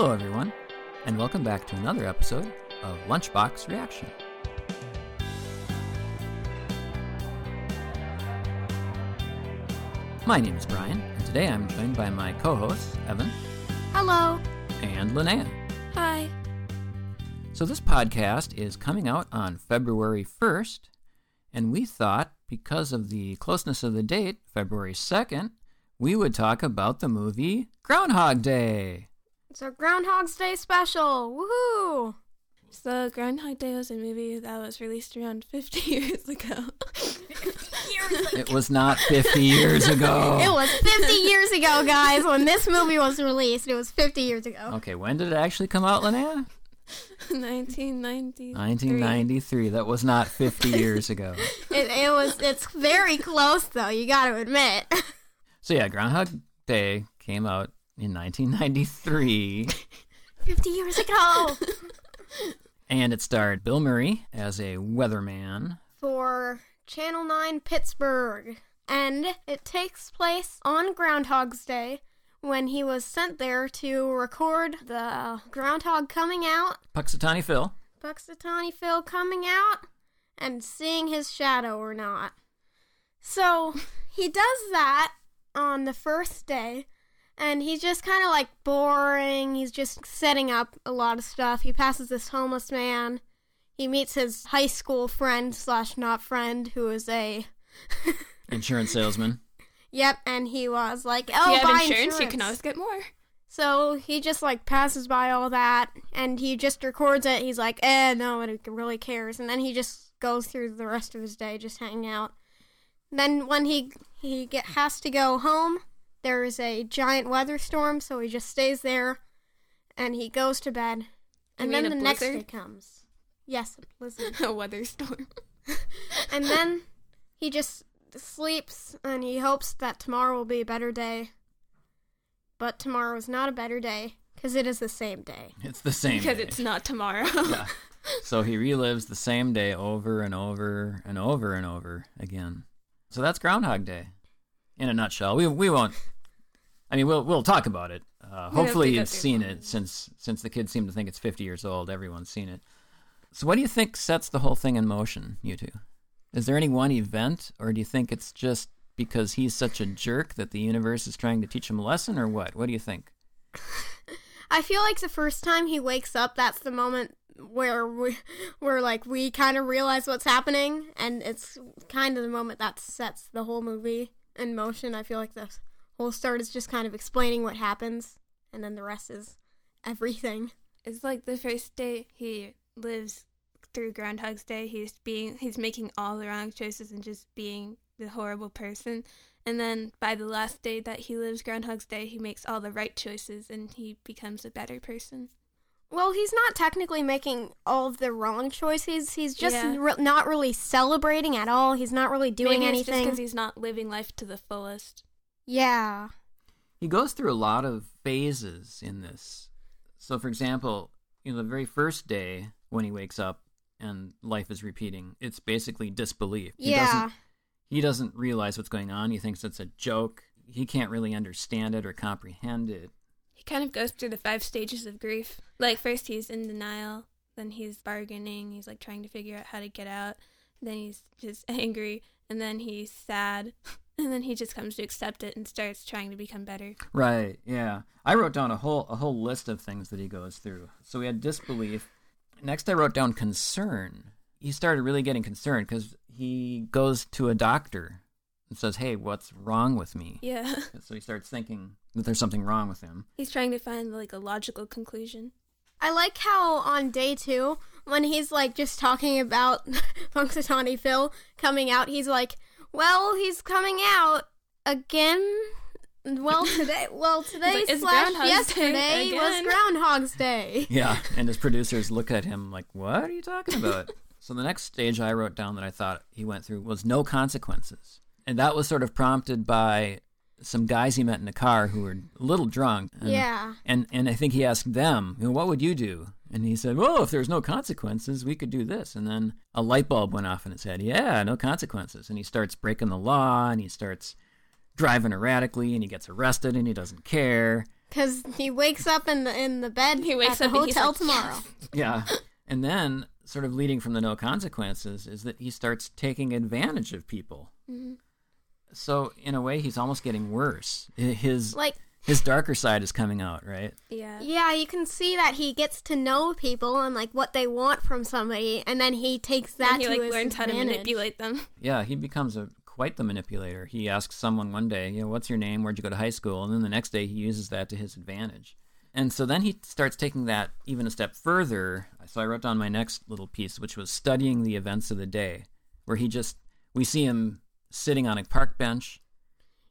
Hello, everyone, and welcome back to another episode of Lunchbox Reaction. My name is Brian, and today I'm joined by my co hosts, Evan Hello. and Linnea. Hi. So, this podcast is coming out on February 1st, and we thought because of the closeness of the date, February 2nd, we would talk about the movie Groundhog Day. It's our Groundhog's Day special. Woohoo! So Groundhog Day was a movie that was released around 50 years ago. It was not 50 years ago. It was 50 years ago, guys, when this movie was released. It was 50 years ago. Okay, when did it actually come out, Linnea? 1990. 1993. That was not 50 years ago. It, it was. It's very close, though. You got to admit. So yeah, Groundhog Day came out in 1993, 50 years ago. and it starred Bill Murray as a weatherman. For Channel 9 Pittsburgh. And it takes place on Groundhog's Day when he was sent there to record the groundhog coming out Punxsutawney Phil. Punxsutawney Phil coming out and seeing his shadow or not. So he does that on the first day, and he's just kind of like boring. He's just setting up a lot of stuff. He passes this homeless man. He meets his high school friend slash not friend, who is a Insurance salesman. yep, and he was like, If "Oh, you have buy insurance, you can always get more. So he just like passes by all that and he just records it. He's like, eh, no one really cares. And then he just goes through the rest of his day just hanging out. Then when he he get, has to go home, there is a giant weather storm, so he just stays there and he goes to bed. And mean then a the next day comes. Yes, a blizzard. A weather storm. and then he just sleeps and he hopes that tomorrow will be a better day. But tomorrow is not a better day because it is the same day. It's the same. because day. it's not tomorrow. Yeah. So he relives the same day over and over and over and over again. So that's Groundhog Day, in a nutshell. We we won't. I mean, we'll we'll talk about it. Uh, hopefully, you've seen it since since the kids seem to think it's 50 years old. Everyone's seen it. So, what do you think sets the whole thing in motion, you two? Is there any one event, or do you think it's just because he's such a jerk that the universe is trying to teach him a lesson, or what? What do you think? I feel like the first time he wakes up, that's the moment where we, where like we kind of realize what's happening, and it's kind of the moment that sets the whole movie in motion. I feel like the whole start is just kind of explaining what happens, and then the rest is everything. it's like the first day he lives through Groundhog's Day. He's being he's making all the wrong choices and just being the horrible person. And then by the last day that he lives Groundhog's Day, he makes all the right choices and he becomes a better person. Well, he's not technically making all of the wrong choices. He's just Yeah. re- not really celebrating at all. He's not really doing Maybe it's just anything. because he's not living life to the fullest. yeah. he goes through a lot of phases in this. So, for example, you know, the very first day when he wakes up and life is repeating, it's basically disbelief. He Yeah. doesn't he doesn't realize what's going on. He thinks it's a joke. He can't really understand it or comprehend it. He kind of goes through the five stages of grief. Like first he's in denial, then he's bargaining, he's like trying to figure out how to get out, then he's just angry, and then he's sad, and then he just comes to accept it and starts trying to become better. Right. Yeah. I wrote down a whole a whole list of things that he goes through. So we had disbelief. Next, I wrote down concern. He started really getting concerned because he goes to a doctor and says, "Hey, what's wrong with me?" Yeah. So he starts thinking that there's something wrong with him. He's trying to find like a logical conclusion. I like how on day two, when he's like just talking about Punxsutawney Phil coming out, he's like, "Well, he's coming out again." Well, today, well, today like, "It's slash Groundhog's yesterday was. Groundhog's Day. Yeah, and his producers look at him like, "What are you talking about?" so the next stage I wrote down that I thought he went through was no consequences, and that was sort of prompted by some guys he met in the car who were a little drunk. And, Yeah. and and I think he asked them, you know, "What would you do?" And he said, "Well, if there's no consequences, we could do this." And then a light bulb went off in his head. Yeah, no consequences, and he starts breaking the law, and he starts driving erratically, and he gets arrested, and he doesn't care. Because he wakes up in the in the bed He wakes at the up and he's hotel like, tomorrow. Yeah. And then, sort of leading from the no consequences, is that he starts taking advantage of people. Mhm. So, in a way, he's almost getting worse. His Like, his darker side is coming out, right? Yeah. yeah, you can see that he gets to know people and like what they want from somebody, and then he takes that And he to like his learns how to advantage. manipulate them. Yeah, he becomes a quite the manipulator. He asks someone one day, you know, what's your name? Where'd you go to high school? And then the next day he uses that to his advantage. And so then he starts taking that even a step further. So I wrote down my next little piece, which was studying the events of the day, where he just we see him sitting on a park bench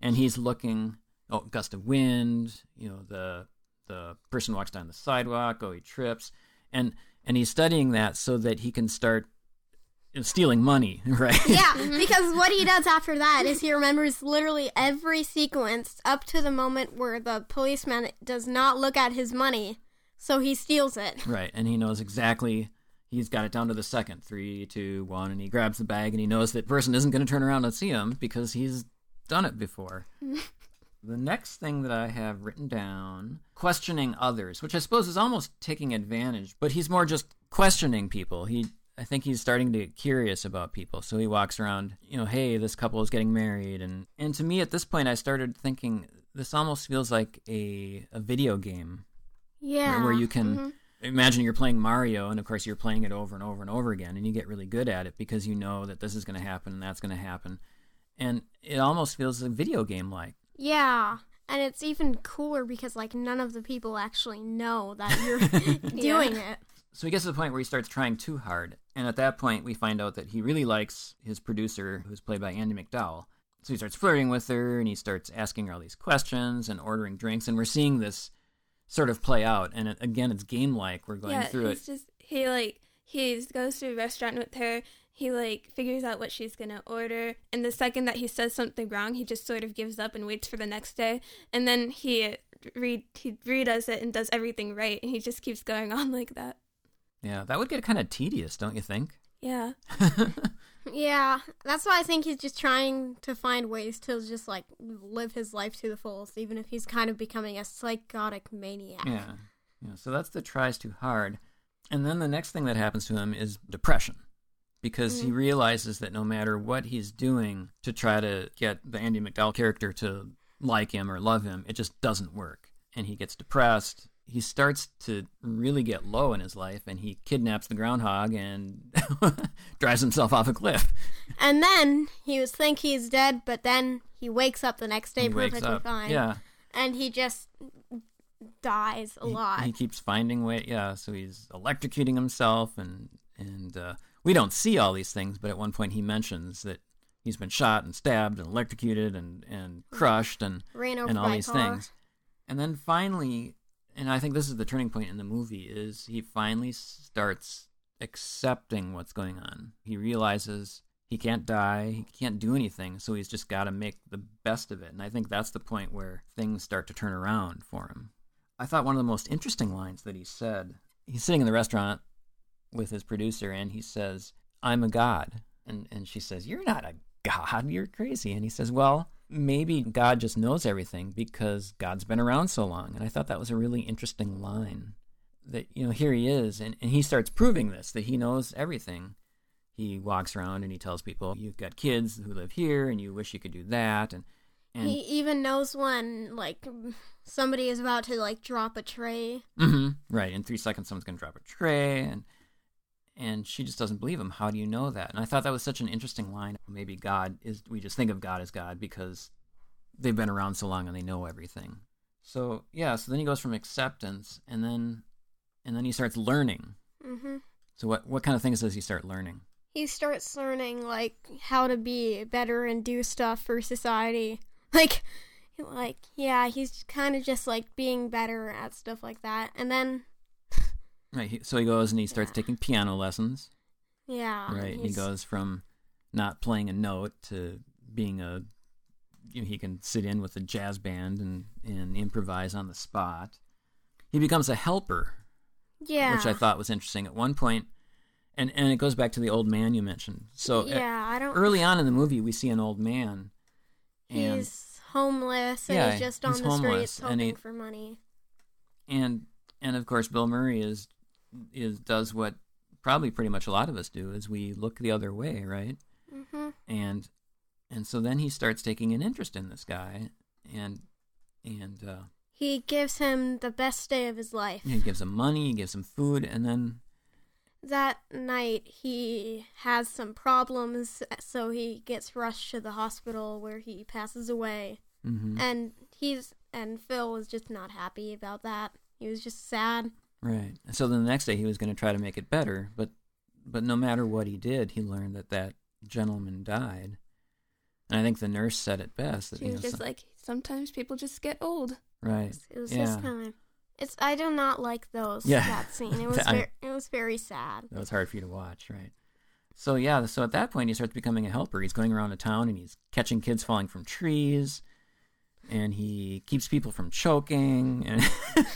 and he's looking oh gust of wind, you know, the the person walks down the sidewalk, oh he trips. And and he's studying that so that he can start stealing money, right? Yeah, because what he does after that is he remembers literally every sequence up to the moment where the policeman does not look at his money, so he steals it. Right, and he knows exactly. He's got it down to the second, three, two, one, and he grabs the bag, and he knows that person isn't going to turn around and see him because he's done it before. the next thing that I have written down, questioning others, which I suppose is almost taking advantage, but he's more just questioning people. He, I think he's starting to get curious about people, so he walks around, you know, hey, this couple is getting married, and and to me at this point, I started thinking this almost feels like a a video game Yeah. where you can Mhm. Imagine you're playing Mario, and of course you're playing it over and over and over again, and you get really good at it because you know that this is going to happen and that's going to happen, and it almost feels a video game like. Yeah. And it's even cooler because like none of the people actually know that you're doing it. So he gets to the point where he starts trying too hard, and at that point we find out that he really likes his producer, who's played by Andie MacDowell. So he starts flirting with her, and he starts asking her all these questions and ordering drinks, and we're seeing this sort of play out. And it, again, it's game like. We're going yeah, through it. just he like he goes to a restaurant with her. He like figures out what she's gonna order, and the second that he says something wrong, he just sort of gives up and waits for the next day, and then he re he redoes it and does everything right, and he just keeps going on like that. Yeah, that would get kind of tedious, don't you think? Yeah, Yeah. That's why I think he's just trying to find ways to just like live his life to the fullest, even if he's kind of becoming a psychotic maniac. Yeah. Yeah. So that's the tries too hard. And then the next thing that happens to him is depression. Because he mm. realizes that no matter what he's doing to try to get the Andie MacDowell character to like him or love him, it just doesn't work. And he gets depressed. He starts to really get low in his life and he kidnaps the groundhog and drives himself off a cliff. And then he would think he's dead, but then he wakes up the next day he perfectly fine. Yeah. And he just dies a he, lot. He keeps finding way. Yeah, so he's electrocuting himself, and and uh, we don't see all these things, but at one point he mentions that he's been shot and stabbed and electrocuted and and crushed and Ran over and all these car. things, and then finally, and I think this is the turning point in the movie is he finally starts accepting what's going on. He realizes he can't die, he can't do anything, so he's just got to make the best of it. And I think that's the point where things start to turn around for him. I thought one of the most interesting lines that he said, he's sitting in the restaurant with his producer and he says, I'm a god. And, and she says, You're not a god, you're crazy. And he says, Well, maybe God just knows everything because God's been around so long. And I thought that was a really interesting line. That, you know, here he is, and, and he starts proving this, that he knows everything. He walks around and he tells people, You've got kids who live here, and you wish you could do that. And, and He even knows when like somebody is about to like drop a tray. hmm Right. In three seconds, someone's going to drop a tray, and and she just doesn't believe him. How do you know that? And I thought that was such an interesting line. Maybe God is. We just think of God as God because they've been around so long and they know everything. So yeah. So then he goes from acceptance, and then and then he starts learning. hmm So what what kind of things does he start learning? He starts learning like how to be better and do stuff for society. Like, like yeah, he's kind of just like being better at stuff like that. And then Right. So he goes and he starts Yeah. taking piano lessons. yeah, right. He goes from not playing a note to being a you know, he can sit in with a jazz band and, and improvise on the spot. He becomes a helper, Yeah, which I thought was interesting at one point, and and it goes back to the old man you mentioned. So yeah, I don't. early on in the movie, we see an old man, And he's homeless and Yeah, he's just on he's the homeless, streets and hoping he- for money. and and of course Bill Murray is is does what probably pretty much a lot of us do is we look the other way, right? hmm And and so then he starts taking an interest in this guy and and uh He gives him the best day of his life. he gives him money, he gives him food, and then That night, he has some problems, so he gets rushed to the hospital where he passes away. mhm, And he's and Phil was just not happy about that. He was just sad. Right. So then the next day he was going to try to make it better, but but no matter what he did, he learned that that gentleman died. And I think the nurse said it best. That, She you was know, just like, sometimes people just get old. right. It was Yeah. just kind of. It's. I do not like those. Yeah. That scene. It was. I- Ver- it was very sad. That was hard for you to watch, right? So yeah, so at that point he starts becoming a helper. He's going around the town and he's catching kids falling from trees, and he keeps people from choking. And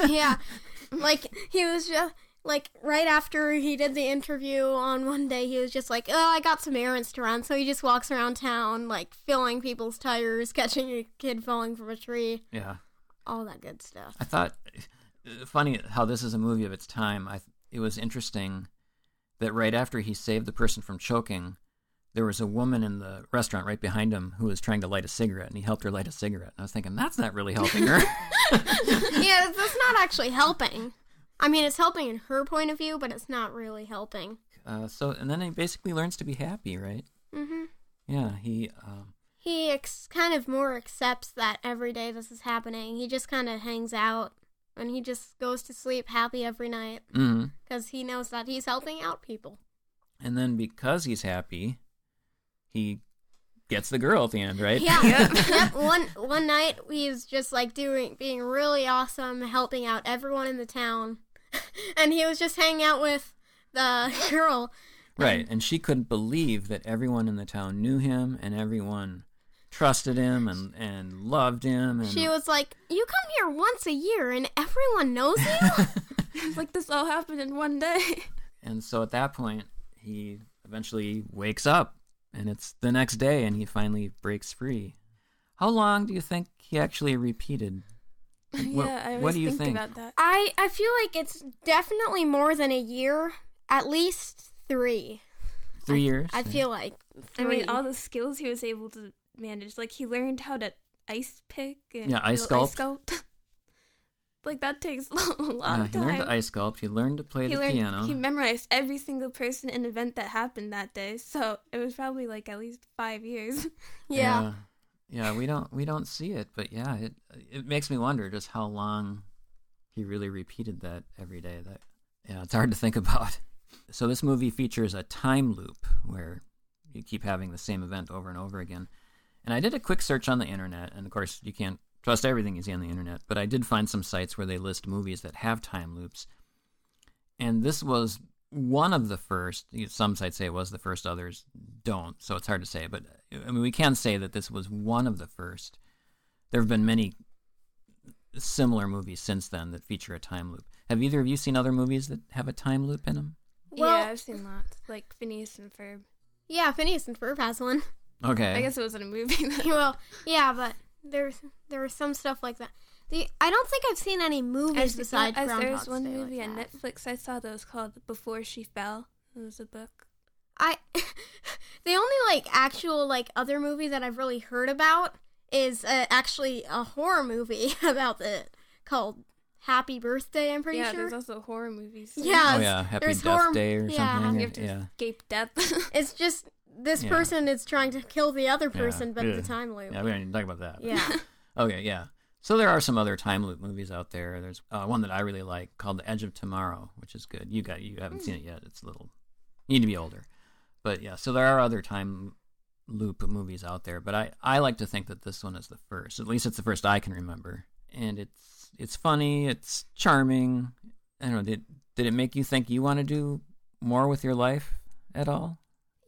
yeah, like he was just like right after he did the interview on one day, he was just like, "Oh, I got some errands to run," so he just walks around town like filling people's tires, catching a kid falling from a tree, yeah, all that good stuff. I thought uh, funny how this is a movie of its time. I it was interesting that right after he saved the person from choking, there was a woman in the restaurant right behind him who was trying to light a cigarette, and he helped her light a cigarette. And I was thinking that's not really helping her. yeah, that's not actually helping. I mean, it's helping in her point of view, but it's not really helping. uh, so and then he basically learns to be happy, right? Mm-hmm. Yeah, he. Um, He ex- kind of more accepts that every day this is happening. He just kind of hangs out and he just goes to sleep happy every night because he knows that he's helping out people. And then because he's happy, he gets the girl at the end, right? Yeah. Yep. yep. One one night he was just like doing being really awesome, helping out everyone in the town, and he was just hanging out with the girl. right. And she couldn't believe that everyone in the town knew him and everyone trusted him and, and loved him. And She was like, "You come here once a year, and everyone knows you." It's like this all happened in one day. and so at that point, he eventually wakes up and it's the next day and he finally breaks free. How long do you think he actually repeated? What- yeah, I what always do you think, think? about that. I I feel like it's definitely more than a year, at least three. Three years? I feel like. I mean, three. all the skills he was able to manage. Like he learned how to ice pick and Yeah, ice do sculpt. like that takes a lot Yeah, of he learned to ice sculpt. He learned to play he the learned. piano. He memorized every single person and event that happened that day. So it was probably like at least five years. yeah. yeah. Yeah, we don't we don't see it, but yeah, it it makes me wonder just how long he really repeated that every day. That yeah, it's hard to think about. So this movie features a time loop where you keep having the same event over and over again. And I did a quick search on the internet, and of course you can't trust everything you see on the internet, but I did find some sites where they list movies that have time loops. And this was one of the first. Some sites say it was the first, others don't. So it's hard to say. But I mean, we can say that this was one of the first. There have been many similar movies since then that feature a time loop. Have either of you seen other movies that have a time loop in them? Well- yeah, I've seen lots. Like Phineas and Ferb. Yeah, Phineas and Ferb has one. Okay. I guess it wasn't a movie. though. well, yeah, but there's there was some stuff like that. The I don't think I've seen any movies As, besides as Groundhog there's one Day movie like on that. Netflix I saw that was called Before She Fell. It was a book. I the only like actual like other movie that I've really heard about is uh, actually a horror movie about the called Happy Birthday. I'm pretty yeah, sure there's also horror movies. Yeah, oh yeah, Happy there's Death horror- Day or yeah. something. You have to yeah. escape death. it's just this Yeah. person is trying to kill the other Yeah. person, but Yeah. it's a time loop. Yeah, we to talk about that. Yeah. Okay, yeah. So there are some other time loop movies out there. There's uh, one that I really like called The Edge of Tomorrow, which is good. You got you haven't seen it yet. It's a little you need to be older. But yeah, so there are other time loop movies out there, but I I like to think that this one is the first. At least it's the first I can remember. And it's it's funny, it's charming. I don't know, did did it make you think you want to do more with your life at all?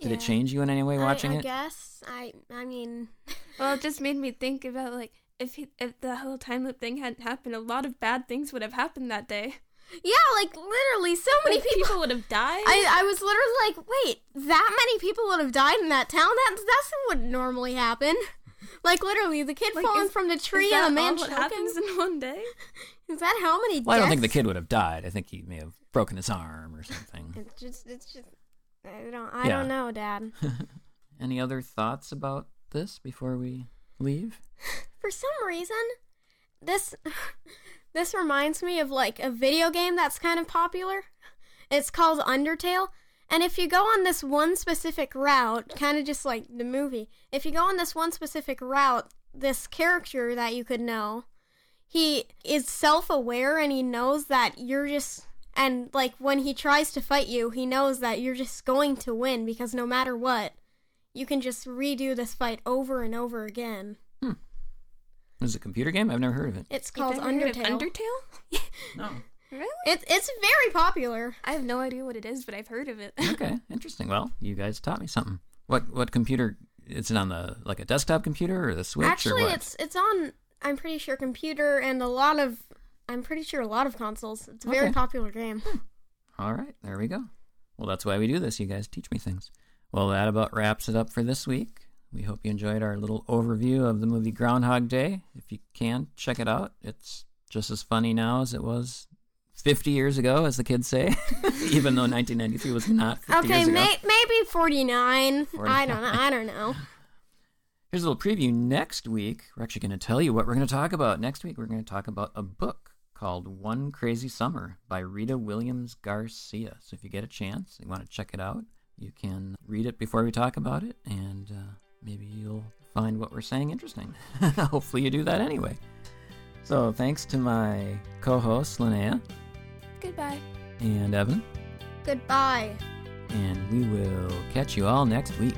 Did it change you in any way watching I, I it? guess I I mean well, it just made me think about like if he, if the whole time loop thing hadn't happened, a lot of bad things would have happened that day. yeah, like literally so many Like, people. people would have died. I, I was literally like, wait, that many people would have died in that town? That that's what wouldn't normally happen. Like literally, the kid Like, falling is- from the tree that and the man all what happens in one day? Is that how many? Well, I don't think the kid would have died. I think he may have broken his arm or something. It's just, it's just. I don't, I Yeah. don't know, Dad. Any other thoughts about this before we leave? For some reason, this, this reminds me of like a video game that's kind of popular. It's called Undertale. And if you go on this one specific route, kind of just like the movie, if you go on this one specific route, this character that you could know, he is self aware and he knows that you're just. And like when he tries to fight you, he knows that you're just going to win because no matter what, you can just redo this fight over and over again. Hmm. Is it a computer game? I've never heard of it. It's called never heard of Undertale. Undertale? No. Oh. Really? It's it's very popular. I have no idea what it is, but I've heard of it. Okay, interesting. Well, you guys taught me something. What what computer? Is it on the like a desktop computer or the Switch Actually, or what? it's it's on. I'm pretty sure computer and a lot of. I'm pretty sure a lot of consoles. It's a very Okay. popular game. Hmm. All right, there we go. Well, that's why we do this. You guys teach me things. Well, that about wraps it up for this week. We hope you enjoyed our little overview of the movie Groundhog Day. If you can, check it out. It's just as funny now as it was 50 years ago, as the kids say, even though 1993 was not 50 Okay, years ago. may, maybe 49. 49. I don't know. I don't know. Here's a little preview. Next week, we're actually going to tell you what we're going to talk about. Next week, we're going to talk about a book called One Crazy Summer by Rita Williams Garcia. So if you get a chance, you want to check it out, you can read it before we talk about it, and uh, maybe you'll find what we're saying interesting. Hopefully, you do that anyway. So thanks to my co-hosts Linnea Goodbye. and Evan, Goodbye. and we will catch you all next week.